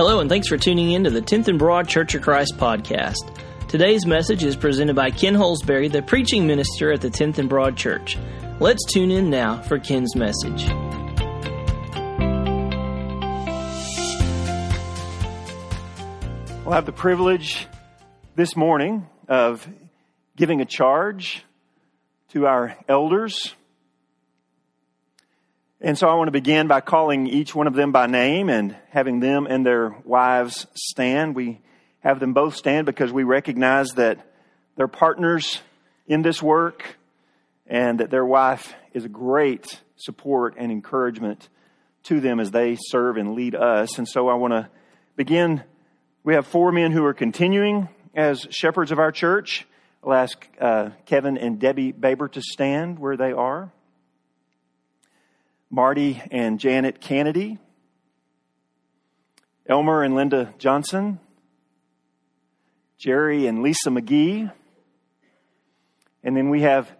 Hello, and thanks for tuning in to the 10th and Broad Church of Christ podcast. Today's message is presented by Ken Holsbury, the preaching minister at the 10th and Broad Church. Let's tune in now for Ken's message. We'll have the privilege this morning of giving a charge to our elders. And so I want to begin by calling each one of them by name and having them and their wives stand. We have them both stand because we recognize that they're partners in this work and that their wife is a great support and encouragement to them as they serve and lead us. And so I want to begin. We have four men who are continuing as shepherds of our church. I'll ask uh, Kevin and Debbie Baber to stand where they are. Marty and Janet Kennedy, Elmer and Linda Johnson, Jerry and Lisa McGee, and then we have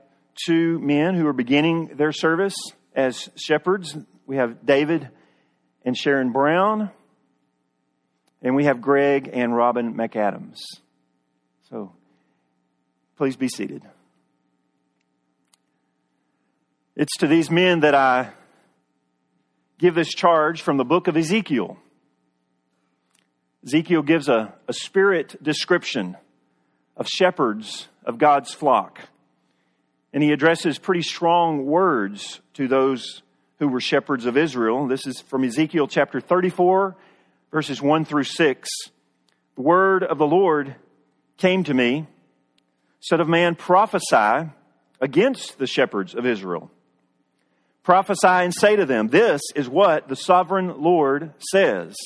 two men who are beginning their service as shepherds. We have David and Sharon Brown, and we have Greg and Robin McAdams. So please be seated. It's to these men that I give this charge from the book of Ezekiel. Ezekiel gives a, a spirit description of shepherds of God's flock. And he addresses pretty strong words to those who were shepherds of Israel. This is from Ezekiel chapter 34, verses 1 through 6. The word of the Lord came to me, Son of man, prophesy against the shepherds of Israel Prophesy and say to them, This is what the sovereign Lord says.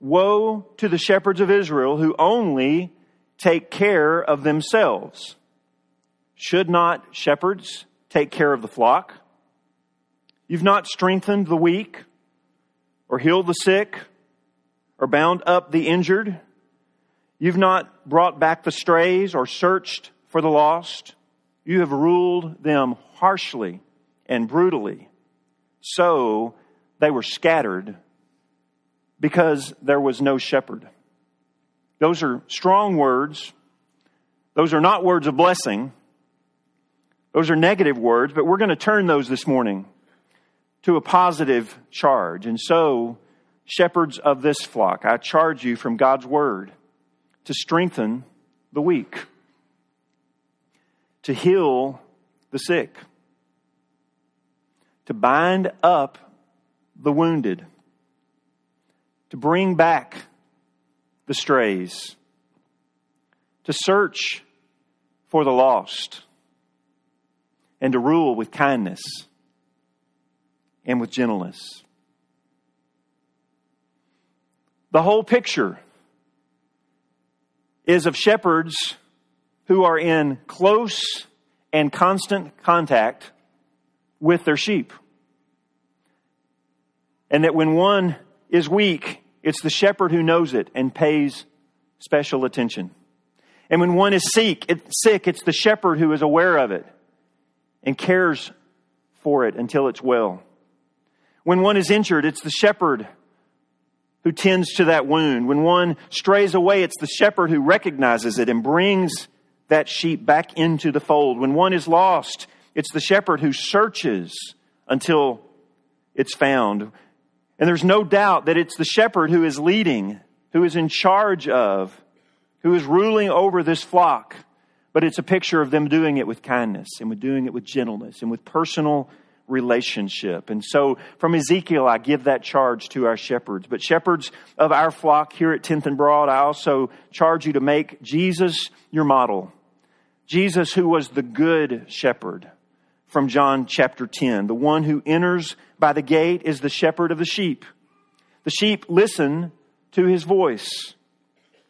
Woe to the shepherds of Israel who only take care of themselves. Should not shepherds take care of the flock? You've not strengthened the weak, or healed the sick, or bound up the injured. You've not brought back the strays, or searched for the lost. You have ruled them harshly and brutally. So they were scattered because there was no shepherd. Those are strong words. Those are not words of blessing. Those are negative words, but we're going to turn those this morning to a positive charge. And so, shepherds of this flock, I charge you from God's word to strengthen the weak, to heal the sick to bind up the wounded, to bring back the strays, to search for the lost, and to rule with kindness and with gentleness. The whole picture is of shepherds who are in close and constant contact with their sheep. And that when one is weak, it's the shepherd who knows it and pays special attention. And when one is sick, it's the shepherd who is aware of it and cares for it until it's well. When one is injured, it's the shepherd who tends to that wound. When one strays away, it's the shepherd who recognizes it and brings that sheep back into the fold. When one is lost, it's the shepherd who searches until it's found. And there's no doubt that it's the shepherd who is leading, who is in charge of, who is ruling over this flock. But it's a picture of them doing it with kindness and with doing it with gentleness and with personal relationship. And so from Ezekiel, I give that charge to our shepherds. But shepherds of our flock here at 10th and Broad, I also charge you to make Jesus your model. Jesus, who was the good shepherd from John chapter 10. The one who enters by the gate is the shepherd of the sheep. The sheep listen to his voice.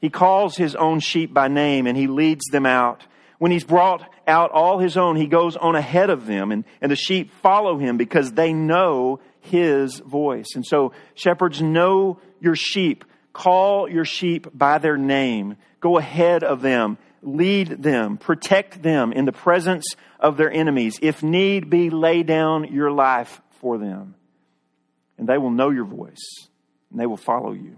He calls his own sheep by name and he leads them out. When he's brought out all his own, he goes on ahead of them and, and the sheep follow him because they know his voice. And so shepherds know your sheep. Call your sheep by their name. Go ahead of them lead them, protect them in the presence of their enemies. If need be, lay down your life for them. And they will know your voice and they will follow you.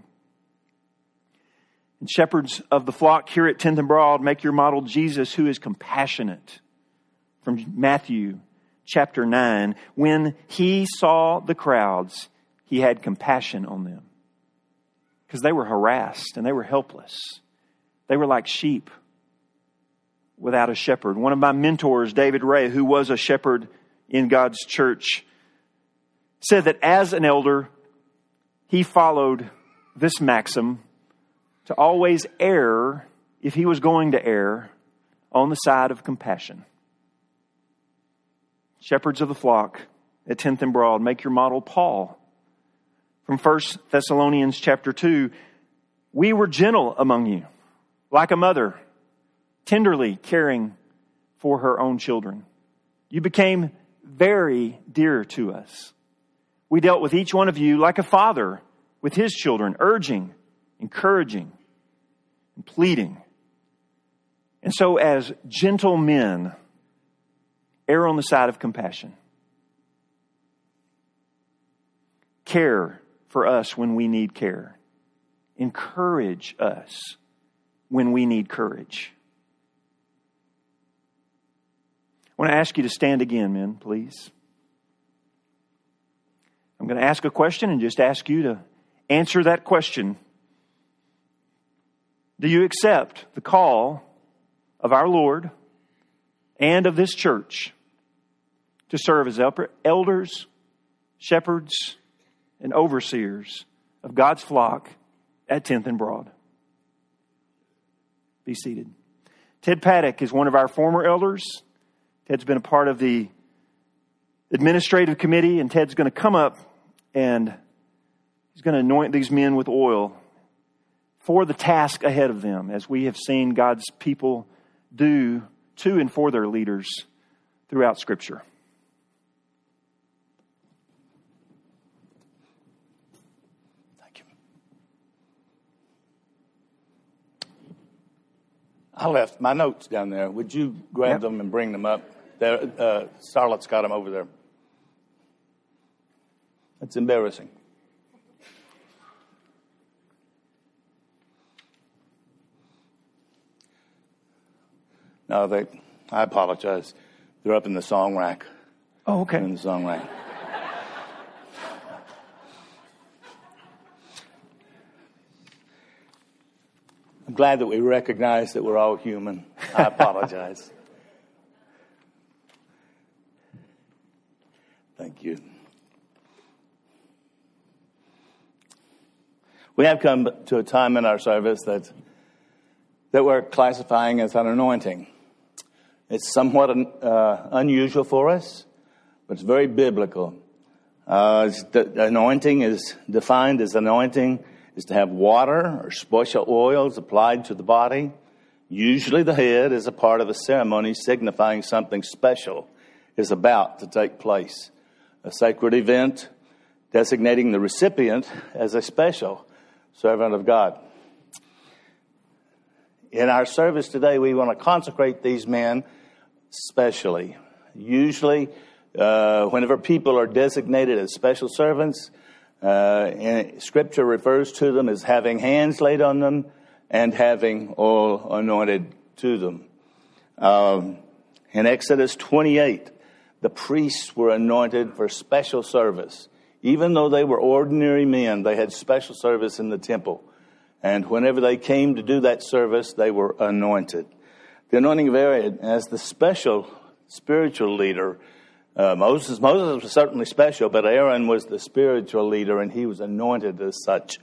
And shepherds of the flock here at 10th and Broad, make your model Jesus who is compassionate. From Matthew chapter 9, when he saw the crowds, he had compassion on them because they were harassed and they were helpless. They were like sheep without a shepherd. One of my mentors, David Ray, who was a shepherd in God's church, said that as an elder, he followed this maxim to always err, if he was going to err, on the side of compassion. Shepherds of the flock at 10th and Broad, make your model Paul. From 1 Thessalonians chapter 2, we were gentle among you, like a mother, tenderly caring for her own children. You became very dear to us. We dealt with each one of you like a father with his children, urging, encouraging, and pleading. And so, as gentle men, err on the side of compassion. Care for us when we need care. Encourage us when we need courage. I want to ask you to stand again, men, please. I'm going to ask a question and just ask you to answer that question. Do you accept the call of our Lord and of this church to serve as elders, shepherds, and overseers of God's flock at 10th and Broad? Be seated. Ted Paddock is one of our former elders. Ted's been a part of the administrative committee, and Ted's going to come up and he's going to anoint these men with oil for the task ahead of them, as we have seen God's people do to and for their leaders throughout Scripture. Thank you. I left my notes down there. Would you grab yep. them and bring them up? There, uh, Charlotte's got them over there. That's embarrassing. No, they. I apologize. They're up in the song rack. Oh, okay. They're in the song rack. I'm glad that we recognize that we're all human. I apologize. Thank you. We have come to a time in our service that, that we're classifying as an anointing. It's somewhat uh, unusual for us, but it's very biblical. Uh, the anointing is defined as anointing is to have water or special oils applied to the body. Usually, the head is a part of a ceremony signifying something special is about to take place. A sacred event designating the recipient as a special servant of God. In our service today, we want to consecrate these men specially. Usually, uh, whenever people are designated as special servants, uh, Scripture refers to them as having hands laid on them and having oil anointed to them. Um, in Exodus 28, the priests were anointed for special service. Even though they were ordinary men, they had special service in the temple. And whenever they came to do that service, they were anointed the anointing Aaron as the special spiritual leader. Uh, Moses, Moses was certainly special, but Aaron was the spiritual leader, and he was anointed as such.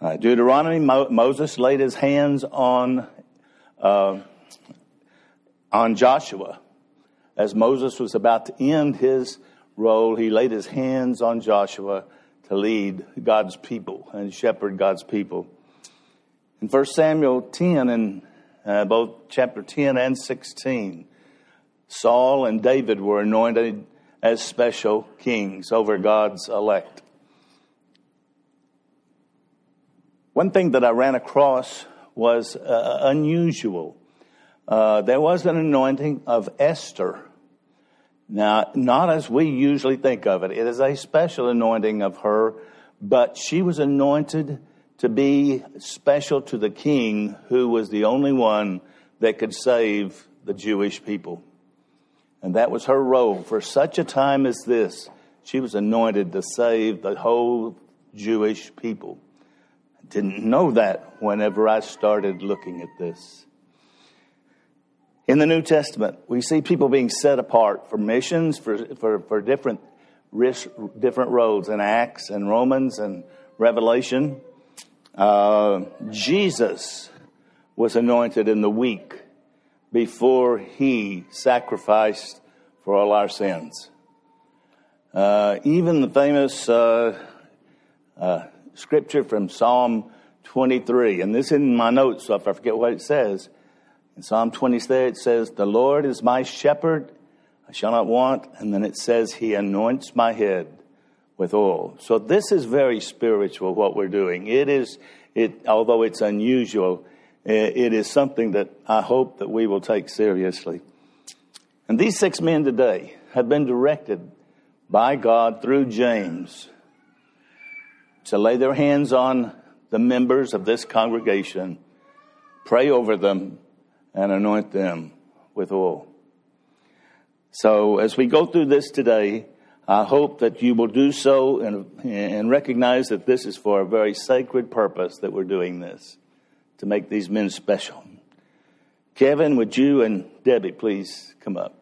Uh, Deuteronomy, Mo- Moses laid his hands on uh, on Joshua as Moses was about to end his role. He laid his hands on Joshua to lead God's people and shepherd God's people. In 1 Samuel 10 and uh, both chapter 10 and 16. Saul and David were anointed as special kings over God's elect. One thing that I ran across was uh, unusual. Uh, there was an anointing of Esther. Now, not as we usually think of it. It is a special anointing of her but she was anointed to be special to the king, who was the only one that could save the Jewish people. And that was her role. For such a time as this, she was anointed to save the whole Jewish people. I didn't know that whenever I started looking at this. In the New Testament, we see people being set apart for missions, for, for, for different, different roles in Acts and Romans and Revelation. Uh, Jesus was anointed in the week before he sacrificed for all our sins. Uh, even the famous uh, uh, scripture from Psalm 23, and this is in my notes, so if I forget what it says, in Psalm 23 it says, The Lord is my shepherd, I shall not want, and then it says, He anoints my head with oil. So this is very spiritual, what we're doing. It is, it, although it's unusual, Eh, it is something that I hope that we will take seriously. And these six men today have been directed by God through James to lay their hands on the members of this congregation, pray over them, and anoint them with oil. So as we go through this today, I hope that you will do so and, and recognize that this is for a very sacred purpose that we're doing this to make these men special. Kevin, would you and Debbie please come up?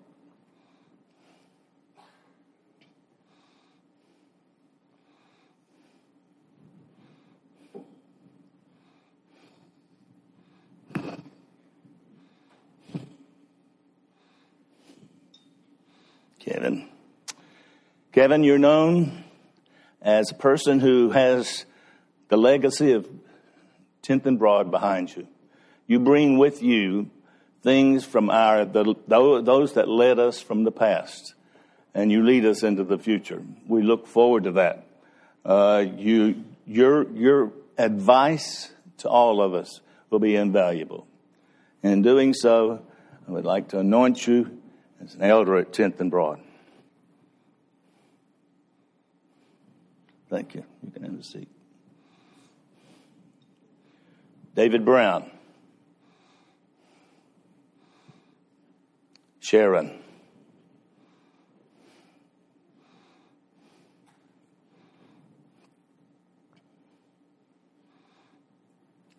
Kevin. Kevin, you're known as a person who has the legacy of 10th and Broad behind you. You bring with you things from our, the, those that led us from the past, and you lead us into the future. We look forward to that. Uh, you, your, your advice to all of us will be invaluable. In doing so, I would like to anoint you as an elder at 10th and Broad. Thank you. You can have a seat. David Brown, Sharon,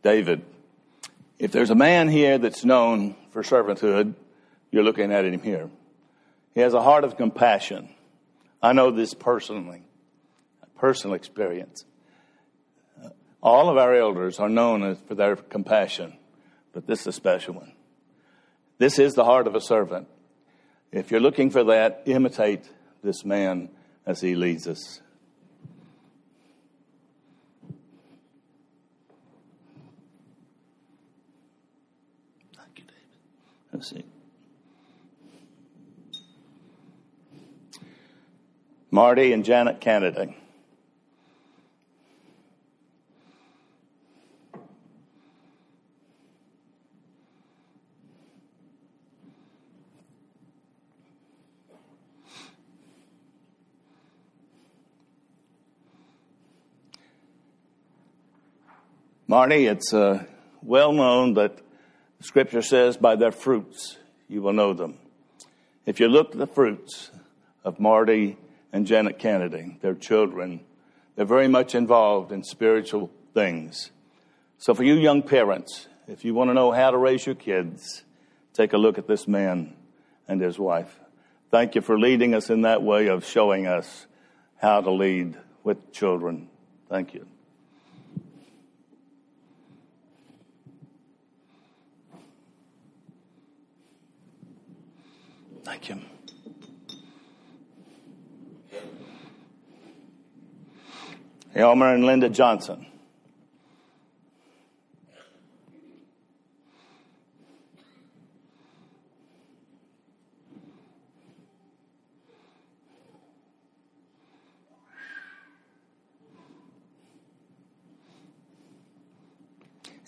David. If there's a man here that's known for servanthood, you're looking at him here. He has a heart of compassion. I know this personally, personal experience. All of our elders are known for their compassion, but this is a special one. This is the heart of a servant. If you're looking for that, imitate this man as he leads us. Thank you, David. Let's see. Marty and Janet Kennedy. Marty, it's uh, well known that scripture says, by their fruits you will know them. If you look at the fruits of Marty and Janet Kennedy, their children, they're very much involved in spiritual things. So, for you young parents, if you want to know how to raise your kids, take a look at this man and his wife. Thank you for leading us in that way of showing us how to lead with children. Thank you. Thank you. Elmer and Linda Johnson.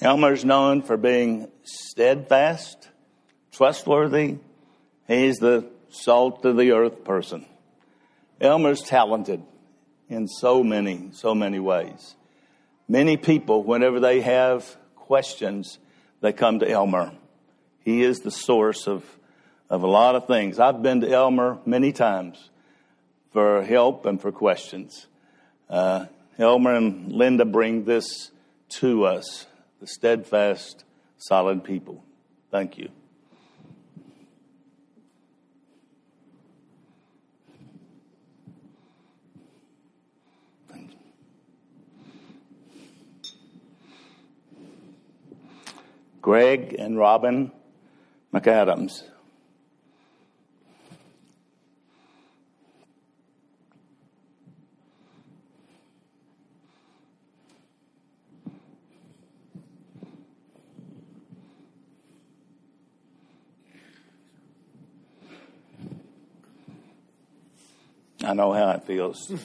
Elmer's known for being steadfast, trustworthy, He's the salt of the earth person. Elmer's talented in so many, so many ways. Many people, whenever they have questions, they come to Elmer. He is the source of, of a lot of things. I've been to Elmer many times for help and for questions. Uh, Elmer and Linda bring this to us, the steadfast, solid people. Thank you. Greg and Robin McAdams. I know how it feels. I'm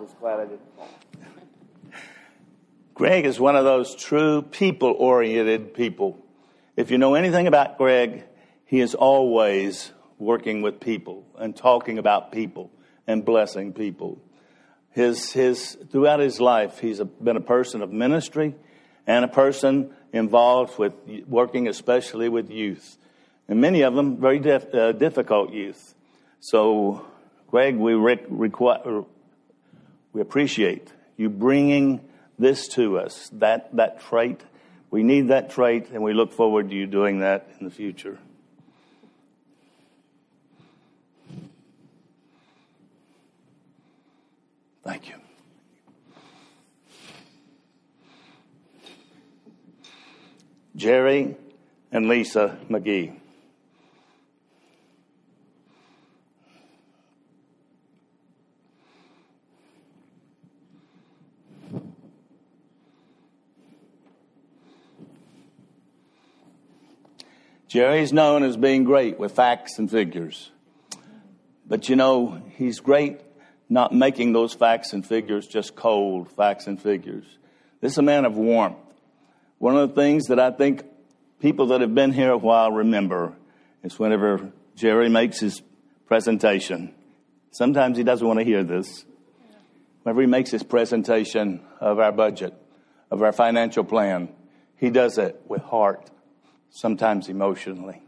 just glad I did. Greg is one of those true people oriented people. If you know anything about Greg, he is always working with people and talking about people and blessing people. His, his, throughout his life, he's a, been a person of ministry and a person involved with working especially with youth. And many of them very uh, difficult youth. So, Greg, we, rec- requ- we appreciate you bringing this to us, that, that trait. We need that trait, and we look forward to you doing that in the future. Thank you. Jerry and Lisa McGee. Jerry's known as being great with facts and figures. But you know, he's great not making those facts and figures just cold facts and figures. This is a man of warmth. One of the things that I think people that have been here a while remember is whenever Jerry makes his presentation. Sometimes he doesn't want to hear this. Whenever he makes his presentation of our budget, of our financial plan, he does it with heart sometimes emotionally.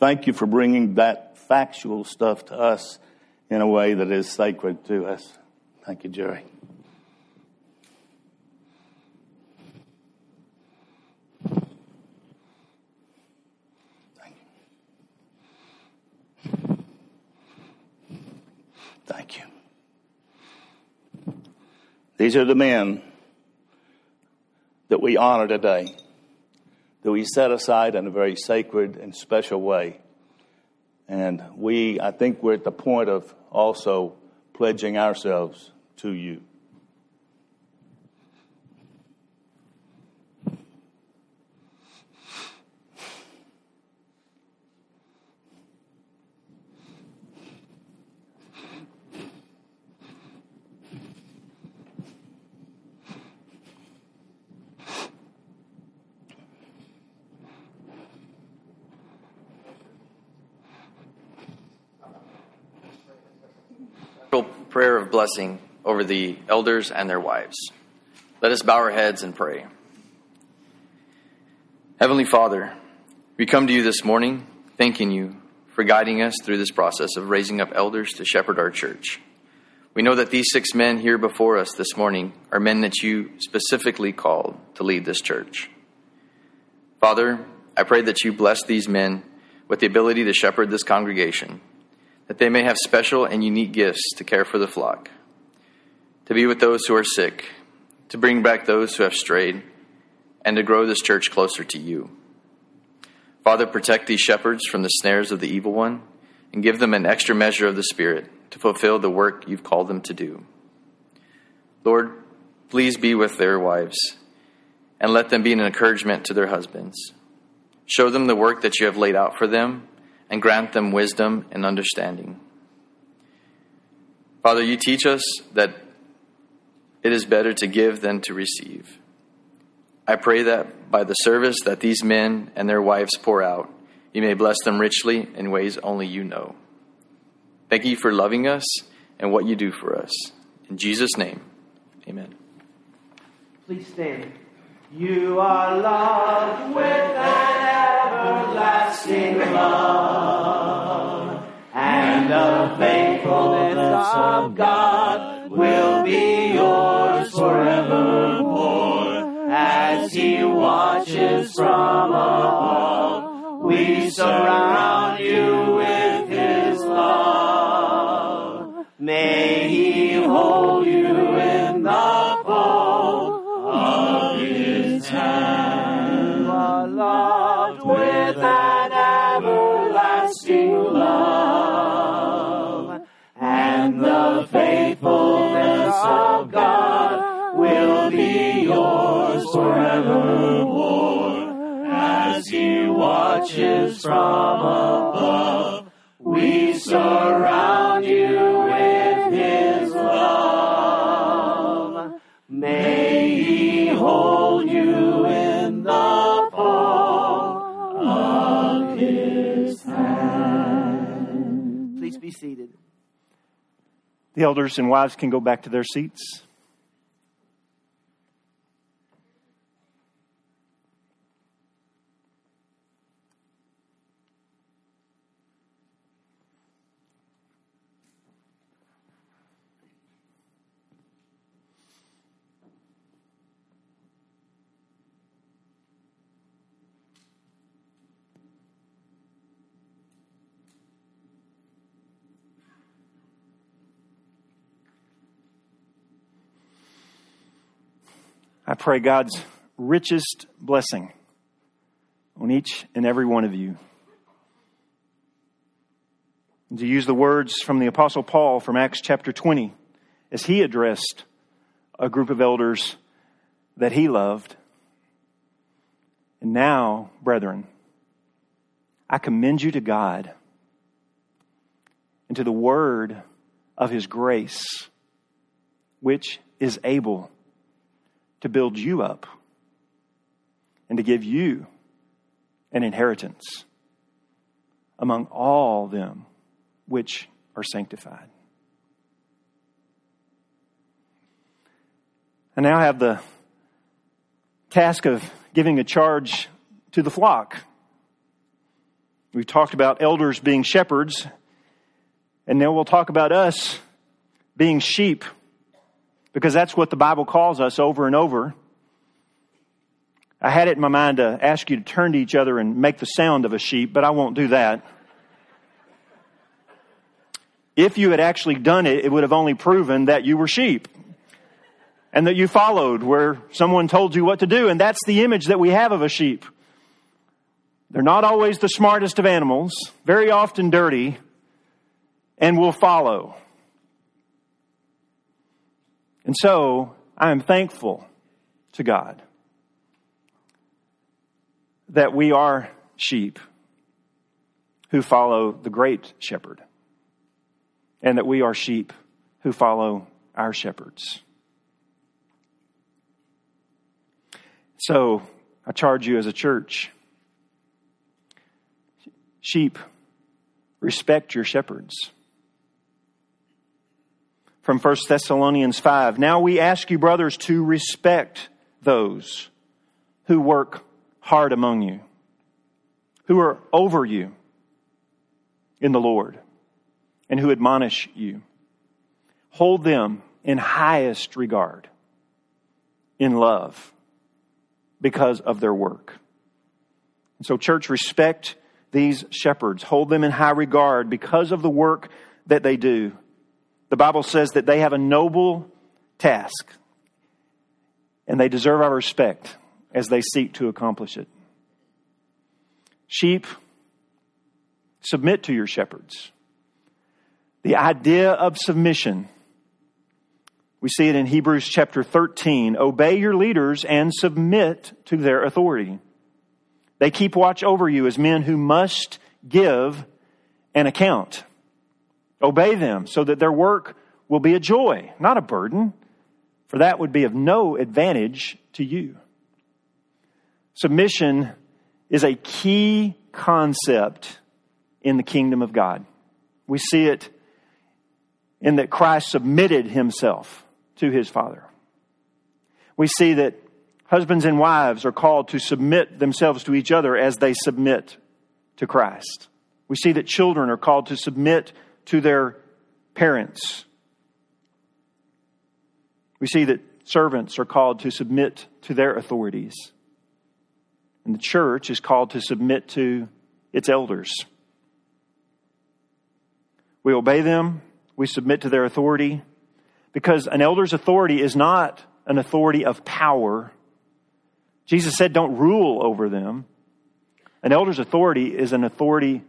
Thank you for bringing that factual stuff to us in a way that is sacred to us. Thank you, Jerry. Thank you. Thank you. These are the men that we honor today that we set aside in a very sacred and special way. And we, I think we're at the point of also pledging ourselves to you. prayer of blessing over the elders and their wives. Let us bow our heads and pray. Heavenly Father, we come to you this morning thanking you for guiding us through this process of raising up elders to shepherd our church. We know that these six men here before us this morning are men that you specifically called to lead this church. Father, I pray that you bless these men with the ability to shepherd this congregation that they may have special and unique gifts to care for the flock, to be with those who are sick, to bring back those who have strayed, and to grow this church closer to you. Father, protect these shepherds from the snares of the evil one and give them an extra measure of the Spirit to fulfill the work you've called them to do. Lord, please be with their wives and let them be an encouragement to their husbands. Show them the work that you have laid out for them and grant them wisdom and understanding. Father, you teach us that it is better to give than to receive. I pray that by the service that these men and their wives pour out, you may bless them richly in ways only you know. Thank you for loving us and what you do for us. In Jesus' name, amen. Please stand. You are loved with an everlasting love, and the faithfulness of God will be yours forevermore. As He watches from above, we surround you with His love. May watches from above, we surround you with His love. May He hold you in the palm of His hand. Please be seated. The elders and wives can go back to their seats. Pray God's richest blessing on each and every one of you. And to use the words from the Apostle Paul from Acts chapter 20, as he addressed a group of elders that he loved. And now, brethren, I commend you to God and to the word of his grace, which is able to build you up and to give you an inheritance among all them which are sanctified. I now have the task of giving a charge to the flock. We've talked about elders being shepherds, and now we'll talk about us being sheep because that's what the Bible calls us over and over. I had it in my mind to ask you to turn to each other and make the sound of a sheep, but I won't do that. If you had actually done it, it would have only proven that you were sheep and that you followed where someone told you what to do. And that's the image that we have of a sheep. They're not always the smartest of animals, very often dirty, and will follow. And so I am thankful to God that we are sheep who follow the great shepherd, and that we are sheep who follow our shepherds. So I charge you as a church sheep, respect your shepherds from 1 Thessalonians 5. Now we ask you, brothers, to respect those who work hard among you, who are over you in the Lord, and who admonish you. Hold them in highest regard, in love, because of their work. And so, church, respect these shepherds. Hold them in high regard because of the work that they do. The Bible says that they have a noble task, and they deserve our respect as they seek to accomplish it. Sheep, submit to your shepherds. The idea of submission, we see it in Hebrews chapter 13. Obey your leaders and submit to their authority. They keep watch over you as men who must give an account. Obey them so that their work will be a joy, not a burden, for that would be of no advantage to you. Submission is a key concept in the kingdom of God. We see it in that Christ submitted himself to his Father. We see that husbands and wives are called to submit themselves to each other as they submit to Christ. We see that children are called to submit to their parents. We see that servants are called to submit to their authorities. And the church is called to submit to its elders. We obey them, we submit to their authority, because an elder's authority is not an authority of power. Jesus said, don't rule over them. An elder's authority is an authority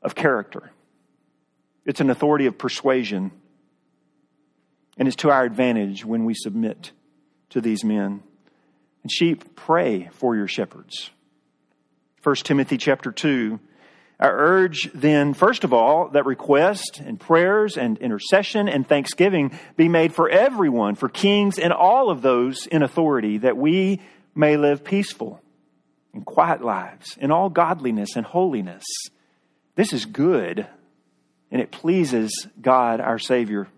of character, it's an authority of persuasion. And it's to our advantage when we submit to these men. And sheep, pray for your shepherds. 1 Timothy chapter 2 I urge then, first of all, that request and prayers and intercession and thanksgiving be made for everyone, for kings and all of those in authority, that we may live peaceful and quiet lives in all godliness and holiness. This is good, and it pleases God our Savior.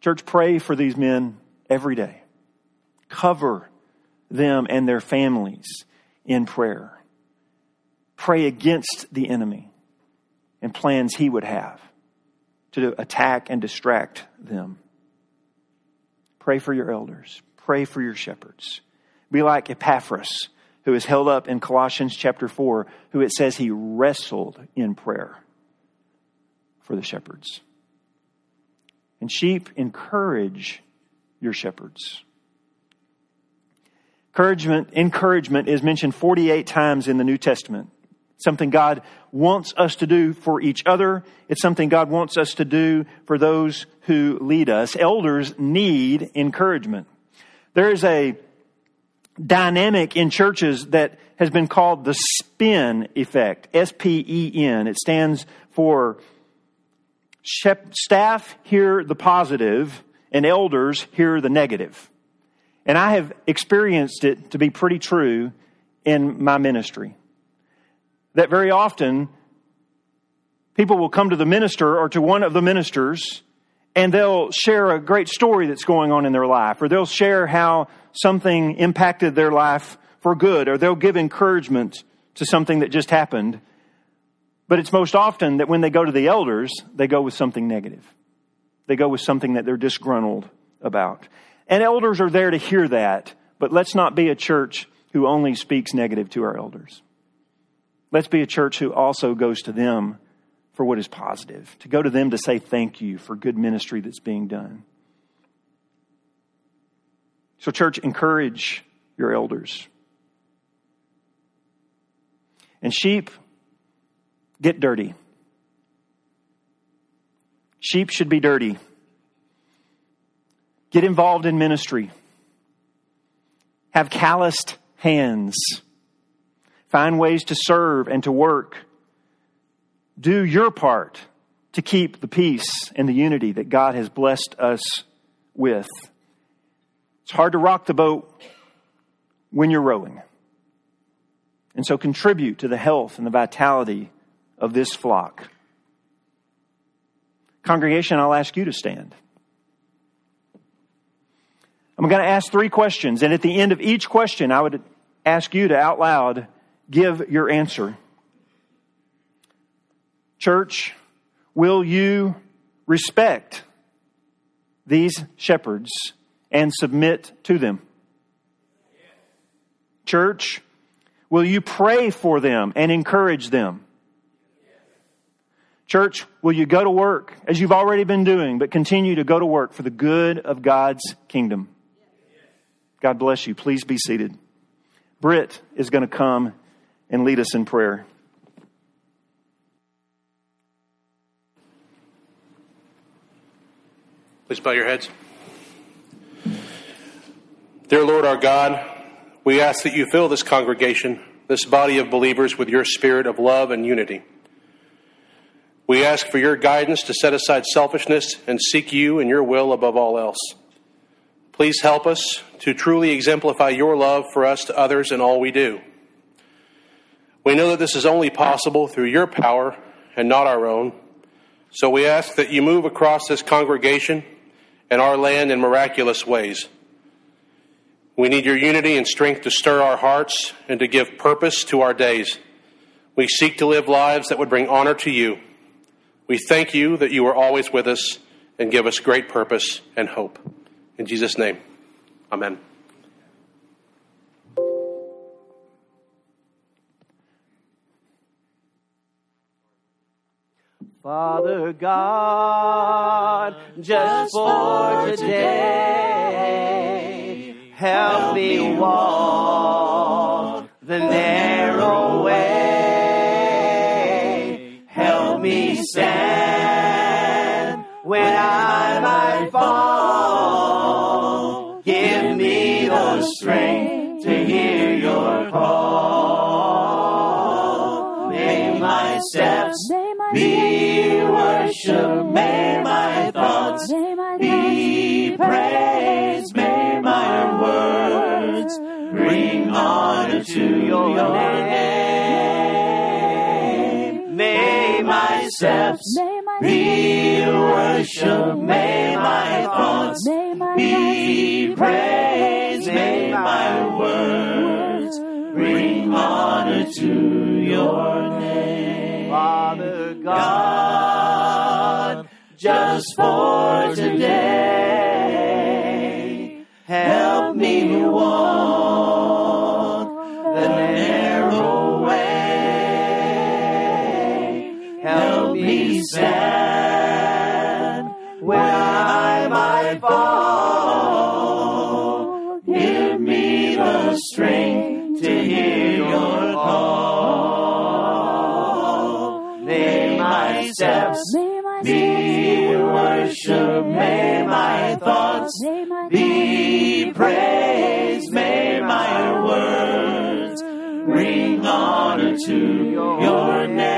Church, pray for these men every day. Cover them and their families in prayer pray against the enemy and plans he would have to attack and distract them. Pray for your elders. Pray for your shepherds. Be like Epaphras, who is held up in Colossians chapter 4, who it says he wrestled in prayer for the shepherds. And sheep, encourage your shepherds. Encouragement, encouragement is mentioned 48 times in the New Testament something God wants us to do for each other. It's something God wants us to do for those who lead us. Elders need encouragement. There is a dynamic in churches that has been called the spin effect. S P E N. It stands for staff hear the positive and elders hear the negative. And I have experienced it to be pretty true in my ministry that very often people will come to the minister or to one of the ministers and they'll share a great story that's going on in their life, or they'll share how something impacted their life for good, or they'll give encouragement to something that just happened. But it's most often that when they go to the elders, they go with something negative. They go with something that they're disgruntled about. And elders are there to hear that, but let's not be a church who only speaks negative to our elders. Let's be a church who also goes to them for what is positive, to go to them to say thank you for good ministry that's being done. So, church, encourage your elders. And sheep, get dirty. Sheep should be dirty. Get involved in ministry. Have calloused hands. Find ways to serve and to work. Do your part to keep the peace and the unity that God has blessed us with. It's hard to rock the boat when you're rowing. And so contribute to the health and the vitality of this flock. Congregation, I'll ask you to stand. I'm going to ask three questions, and at the end of each question, I would ask you to out loud give your answer. Church, will you respect these shepherds and submit to them? Church, will you pray for them and encourage them? Church, will you go to work as you've already been doing, but continue to go to work for the good of God's kingdom? God bless you. Please be seated. Britt is going to come and lead us in prayer. Please bow your heads. Dear Lord our God, we ask that you fill this congregation, this body of believers, with your spirit of love and unity. We ask for your guidance to set aside selfishness and seek you and your will above all else. Please help us to truly exemplify your love for us to others in all we do. We know that this is only possible through your power and not our own. So we ask that you move across this congregation and our land in miraculous ways. We need your unity and strength to stir our hearts and to give purpose to our days. We seek to live lives that would bring honor to you. We thank you that you are always with us and give us great purpose and hope. In Jesus' name, amen. Father God, just for today, help me walk the narrow way. Help me stand when I might fall. Give me the strength to your name. May my steps be worship, may my thoughts be praise, may my words bring honor to your name. Father God, just for today, be praise, may my words bring honor to your name.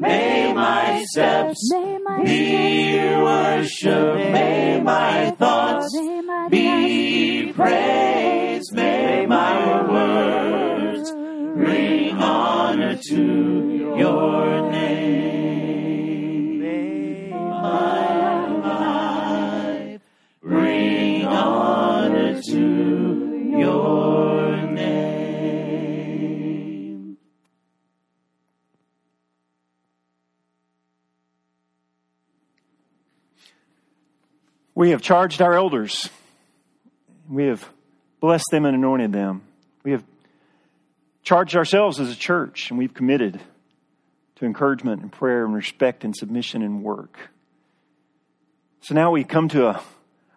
May my steps be worship, may my thoughts be praise, may my words bring honor to your name. We have charged our elders. We have blessed them and anointed them. We have charged ourselves as a church, and we've committed to encouragement and prayer and respect and submission and work. So now we come to a,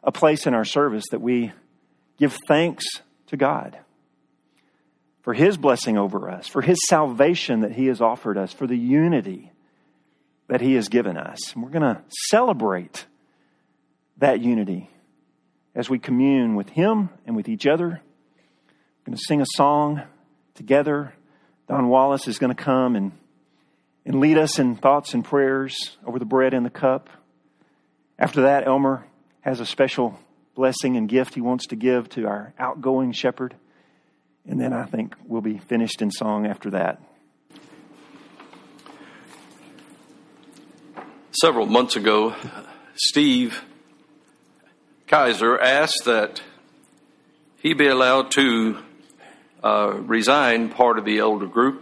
a place in our service that we give thanks to God for His blessing over us, for His salvation that He has offered us, for the unity that He has given us. And we're going to celebrate that unity as we commune with Him and with each other. We're going to sing a song together. Don Wallace is going to come and, and lead us in thoughts and prayers over the bread and the cup. After that, Elmer has a special blessing and gift he wants to give to our outgoing shepherd. And then I think we'll be finished in song after that. Several months ago, Steve Kaiser asked that he be allowed to uh, resign part of the elder group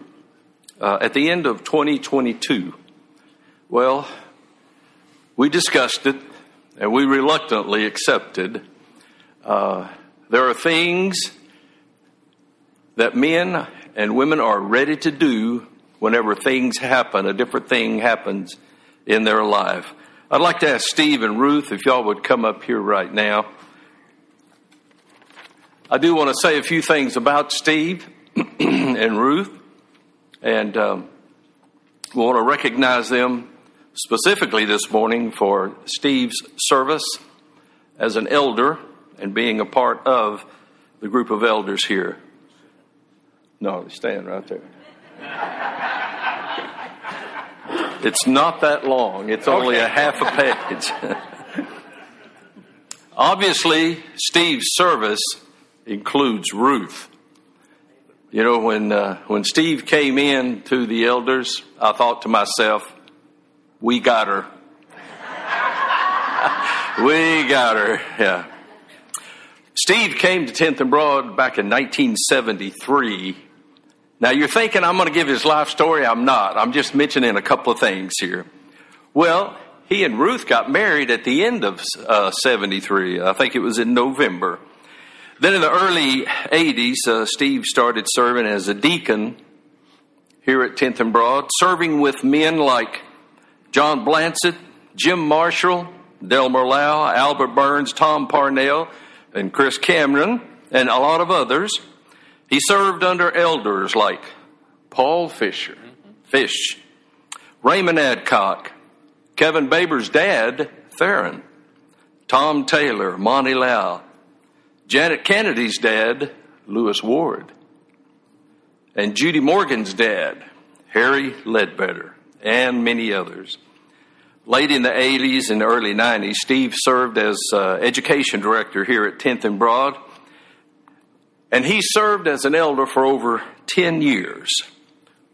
uh, at the end of 2022. Well, we discussed it and we reluctantly accepted. Uh, there are things that men and women are ready to do whenever things happen, a different thing happens in their life. I'd like to ask Steve and Ruth if y'all would come up here right now. I do want to say a few things about Steve and Ruth, and um, we want to recognize them specifically this morning for Steve's service as an elder and being a part of the group of elders here. No, they stand right there. It's not that long. It's only a half a page. Obviously, Steve's service includes Ruth. You know, when uh, when Steve came in to the elders, I thought to myself, "We got her. we got her." Yeah. Steve came to 10th and Broad back in 1973. Now you're thinking I'm going to give his life story. I'm not. I'm just mentioning a couple of things here. Well, he and Ruth got married at the end of uh, 73. I think it was in November. Then in the early 80s, uh, Steve started serving as a deacon here at 10th and Broad, serving with men like John Blansett, Jim Marshall, Delmer Lau, Albert Burns, Tom Parnell, and Chris Cameron, and a lot of others. He served under elders like Paul Fisher, Fish, Raymond Adcock, Kevin Baber's dad, Theron, Tom Taylor, Monty Lau, Janet Kennedy's dad, Lewis Ward, and Judy Morgan's dad, Harry Ledbetter, and many others. Late in the 80s and early 90s, Steve served as uh, education director here at 10th and Broad, and he served as an elder for over 10 years.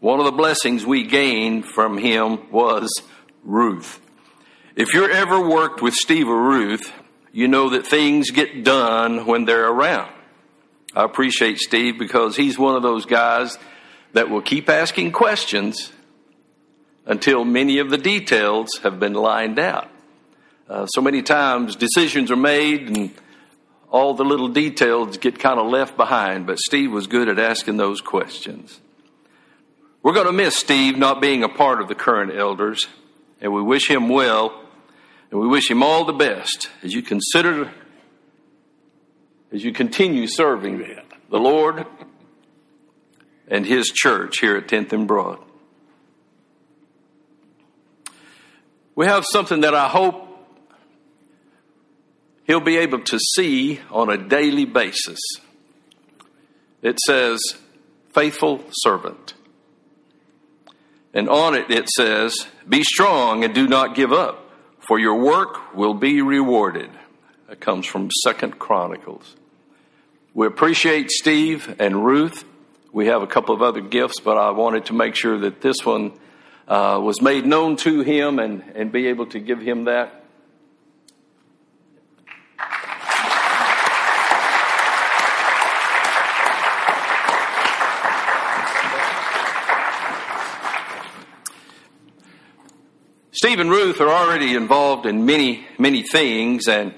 One of the blessings we gained from him was Ruth. If you're ever worked with Steve or Ruth, you know that things get done when they're around. I appreciate Steve because he's one of those guys that will keep asking questions until many of the details have been lined out. Uh, so many times decisions are made and all the little details get kind of left behind, but Steve was good at asking those questions. We're going to miss Steve not being a part of the current elders, and we wish him well and we wish him all the best as you consider, as you continue serving the Lord and his church here at 10th and Broad. We have something that I hope he'll be able to see on a daily basis. It says, faithful servant. And on it, it says, be strong and do not give up for your work will be rewarded. That comes from Second Chronicles. We appreciate Steve and Ruth. We have a couple of other gifts, but I wanted to make sure that this one uh, was made known to him and, and be able to give him that. Steve and Ruth are already involved in many, many things, and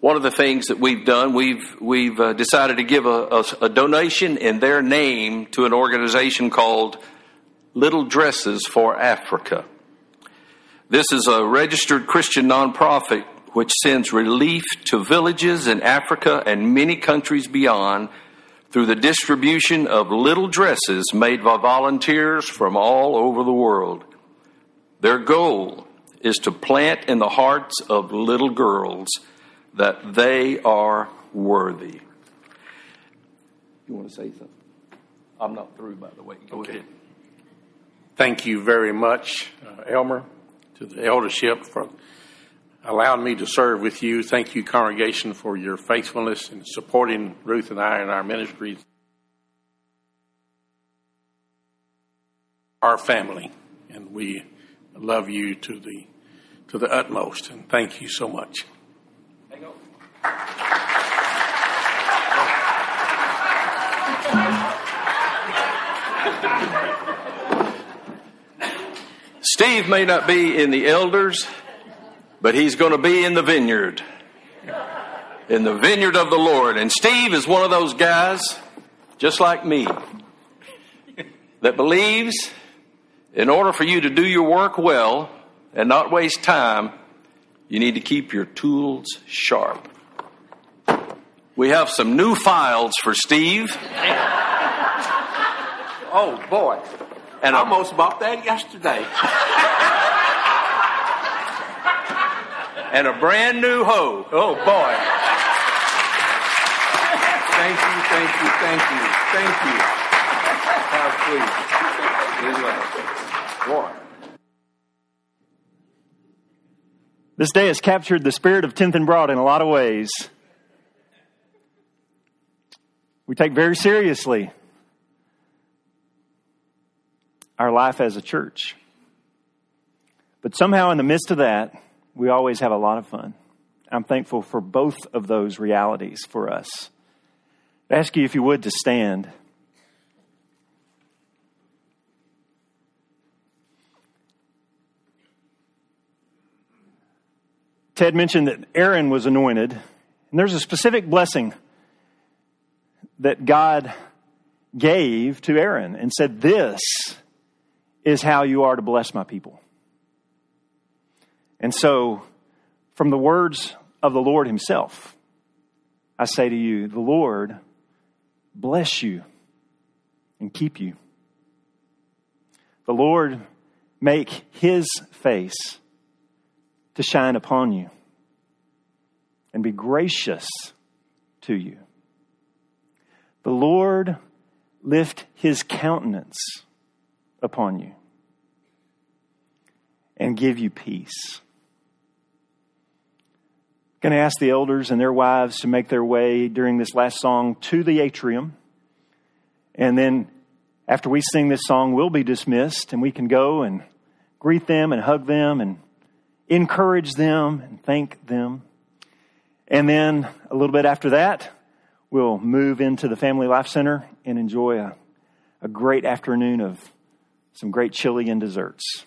one of the things that we've done, we've we've uh, decided to give a, a, a, donation in their name to an organization called Little Dresses for Africa. This is a registered Christian nonprofit which sends relief to villages in Africa and many countries beyond through the distribution of little dresses made by volunteers from all over the world. Their goal is to plant in the hearts of little girls that they are worthy. You want to say something? I'm not through, by the way. Go okay. ahead. Thank you very much, uh, Elmer, to the eldership for allowing me to serve with you. Thank you, congregation, for your faithfulness in supporting Ruth and I in our ministries. Our family, and we love you to the to the utmost, and thank you so much. Steve may not be in the elders, but he's going to be in the vineyard. In the vineyard of the Lord. And Steve is one of those guys, just like me, that believes in order for you to do your work well and not waste time, you need to keep your tools sharp. We have some new files for Steve. Oh boy. And I almost bought that yesterday. and a brand new hoe. Oh boy. Thank you, thank you, thank you, thank you. How sweet. Boy. This day has captured the spirit of 10th and Broad in a lot of ways. We take very seriously our life as a church. But somehow, in the midst of that, we always have a lot of fun. I'm thankful for both of those realities for us. I ask you, if you would, to stand. Ted mentioned that Aaron was anointed, and there's a specific blessing that God gave to Aaron and said, This is how you are to bless my people. And so, from the words of the Lord Himself, I say to you, the Lord bless you and keep you. The Lord make His face to shine upon you and be gracious to you. The Lord lift his countenance upon you and give you peace. I'm going to ask the elders and their wives to make their way during this last song to the atrium. And then after we sing this song, we'll be dismissed and we can go and greet them and hug them and encourage them and thank them. And then a little bit after that, we'll move into the Family Life Center and enjoy a, a great afternoon of some great chili and desserts.